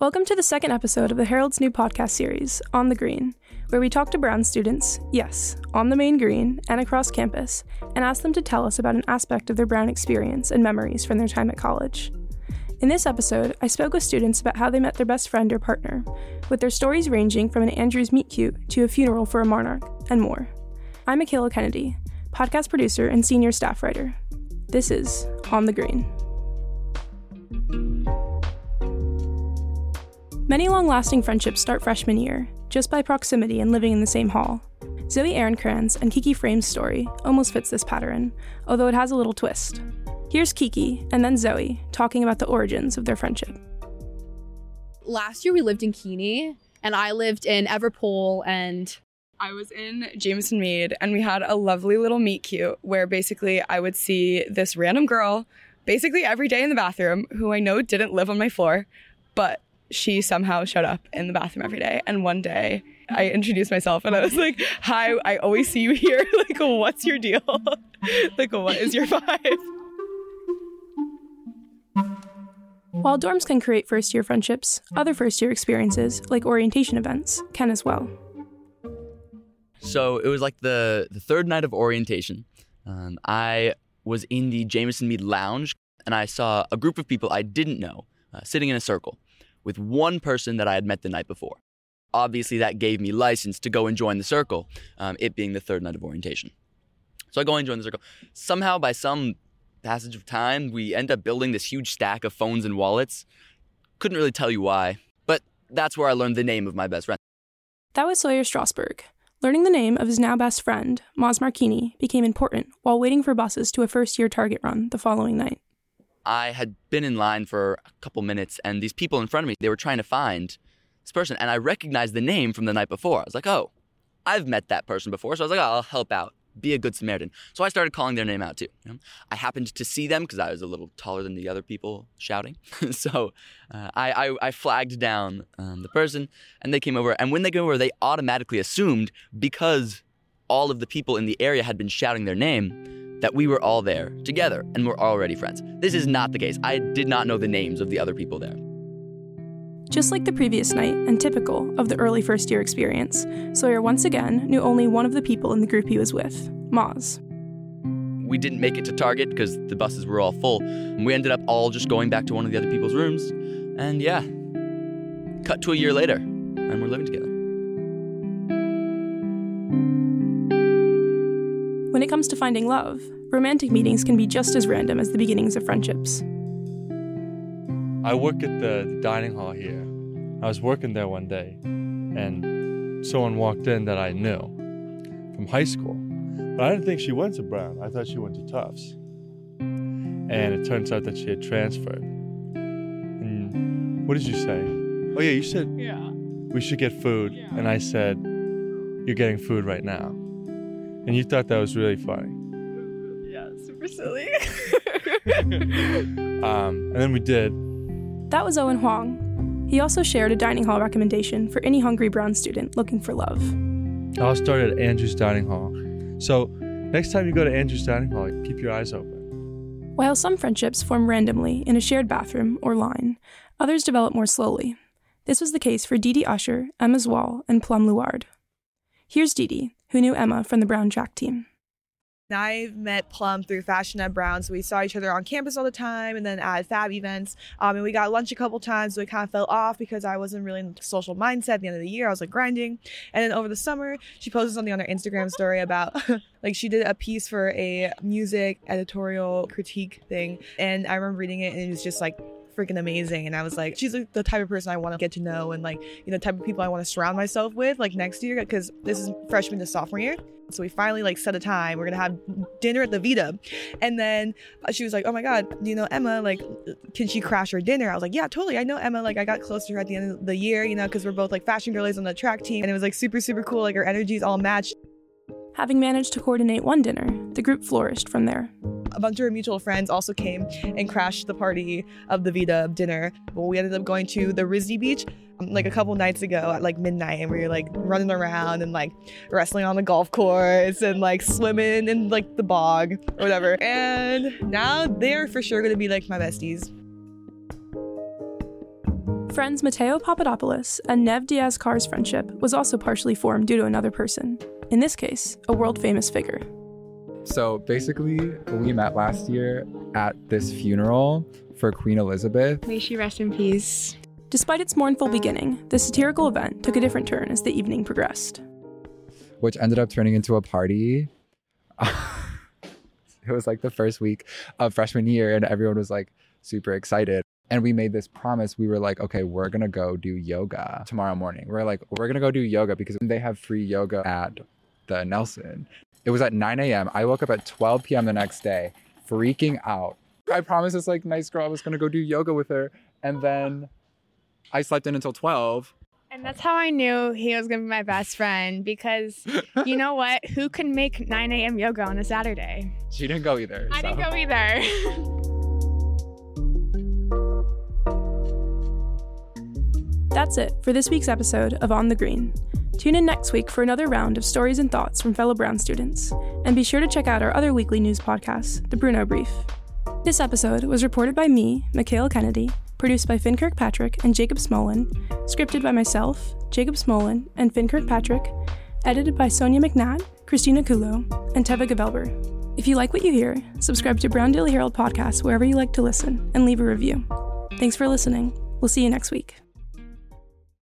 Welcome to the second episode of the Herald's new podcast series, On the Green, where we talk to Brown students, yes, on the main green and across campus, and ask them to tell us about an aspect of their Brown experience and memories from their time at college. In this episode, I spoke with students about how they met their best friend or partner, with their stories ranging from an Andrews meet cute to a funeral for a monarch, and more. I'm Mikayla Kennedy, podcast producer and senior staff writer. This is On the Green. Many long lasting friendships start freshman year, just by proximity and living in the same hall. Zoe Aaronkranz and Kiki Frame's story almost fits this pattern, although it has a little twist. Here's Kiki and then Zoe talking about the origins of their friendship. Last year we lived in Keene, and I lived in Everpool and I was in Jameson Mead, and we had a lovely little meet cute where basically I would see this random girl basically every day in the bathroom who I know didn't live on my floor, but she somehow showed up in the bathroom every day. And one day I introduced myself and I was like, Hi, I always see you here. like, what's your deal? like, what is your vibe? While dorms can create first year friendships, other first year experiences, like orientation events, can as well. So it was like the, the third night of orientation. Um, I was in the Jameson Mead Lounge and I saw a group of people I didn't know uh, sitting in a circle with one person that I had met the night before. Obviously, that gave me license to go and join the circle, um, it being the third night of orientation. So I go and join the circle. Somehow, by some passage of time, we end up building this huge stack of phones and wallets. Couldn't really tell you why, but that's where I learned the name of my best friend. That was Sawyer Strasberg. Learning the name of his now best friend, Maz Markini, became important while waiting for buses to a first year Target run the following night. I had been in line for a couple minutes, and these people in front of me, they were trying to find this person, and I recognized the name from the night before. I was like, oh, I've met that person before, so I was like, oh, I'll help out, be a good Samaritan. So I started calling their name out too. I happened to see them because I was a little taller than the other people shouting, so uh, I, I, I flagged down um, the person, and they came over. And when they came over, they automatically assumed because all of the people in the area had been shouting their name that we were all there together and we're already friends. This is not the case. I did not know the names of the other people there. Just like the previous night, and typical of the early first year experience, Sawyer once again knew only one of the people in the group he was with, Maz. We didn't make it to Target because the buses were all full. We ended up all just going back to one of the other people's rooms. And yeah, cut to a year later, and we're living together. When it comes to finding love, romantic meetings can be just as random as the beginnings of friendships. I work at the, the dining hall here. I was working there one day, and someone walked in that I knew from high school. But I didn't think she went to Brown. I thought she went to Tufts. And it turns out that she had transferred. And what did you say? Oh, yeah, you said Yeah. we should get food. Yeah. And I said, You're getting food right now. And you thought that was really funny. Yeah, super silly. Um, and then we did. That was Owen Huang. He also shared a dining hall recommendation for any hungry Brown student looking for love. I'll start at Andrews Dining Hall. So next time you go to Andrews Dining Hall, keep your eyes open. While some friendships form randomly in a shared bathroom or line, others develop more slowly. This was the case for Dee Dee Usher, Emma Zwall, and Plum Luard. Here's Dee Dee, who knew Emma from the Brown track team. I met Plum through Fashion at Brown, so we saw each other on campus all the time, and then at Fab events. Um, and we got lunch a couple times, so it kind of fell off because I wasn't really in the social mindset. At the end of the year, I was like grinding. And then over the summer, she posted something on her Instagram story about like she did a piece for a music editorial critique thing, and I remember reading it, and it was just like freaking amazing. And i was like she's like the type of person i want to get to know and like you know type of people i want to surround myself with like next year because this is freshman to sophomore year. So we finally like set a time. We're gonna have dinner at the vita and then she was like oh my god you know emma? Like can she crash her dinner? I was like yeah totally. I know emma. Like i got close to her at the end of the year you know because we're both like fashion girlies on the track team. And it was like super super cool. Like our energies all matched. Having managed to coordinate one dinner, the group flourished from there. A bunch of our mutual friends also came and crashed the party of the Vita dinner. Well, we ended up going to the RISD Beach um, like a couple nights ago at like midnight, and we were like running around and like wrestling on the golf course and like swimming in like the bog or whatever. And now they're for sure gonna be like my besties. Friends Mateo Papadopoulos and Nev Diaz Carr's friendship was also partially formed due to another person, in this case, a world famous figure. So basically, we met last year at this funeral for Queen Elizabeth. May she rest in peace. Despite its mournful beginning, the satirical event took a different turn as the evening progressed. which ended up turning into a party. it was like the first week of freshman year, and everyone was like super excited. And we made this promise. We were like, okay, we're gonna go do yoga tomorrow morning. We're like, we're gonna go do yoga because they have free yoga at the Nelson. It was at 9 a.m. I woke up at 12 p.m. the next day, freaking out. I promised this like nice girl I was gonna go do yoga with her, and then I slept in until 12. And that's how I knew he was going to be my best friend because you know what? Who can make 9 a.m. yoga on a Saturday? She didn't go either. I didn't go either. That's it for this week's episode of On the Green. Tune in next week for another round of stories and thoughts from fellow Brown students. And be sure to check out our other weekly news podcast, The Bruno Brief. This episode was reported by me, Mikayla Kennedy, produced by Finn Kirkpatrick and Jacob Smolin, scripted by myself, Jacob Smolin, and Finn Kirkpatrick, edited by Sonia McNatt, Christina Kulo, and Teva Gavelber. If you like what you hear, subscribe to Brown Daily Herald Podcast wherever you like to listen and leave a review. Thanks for listening. We'll see you next week.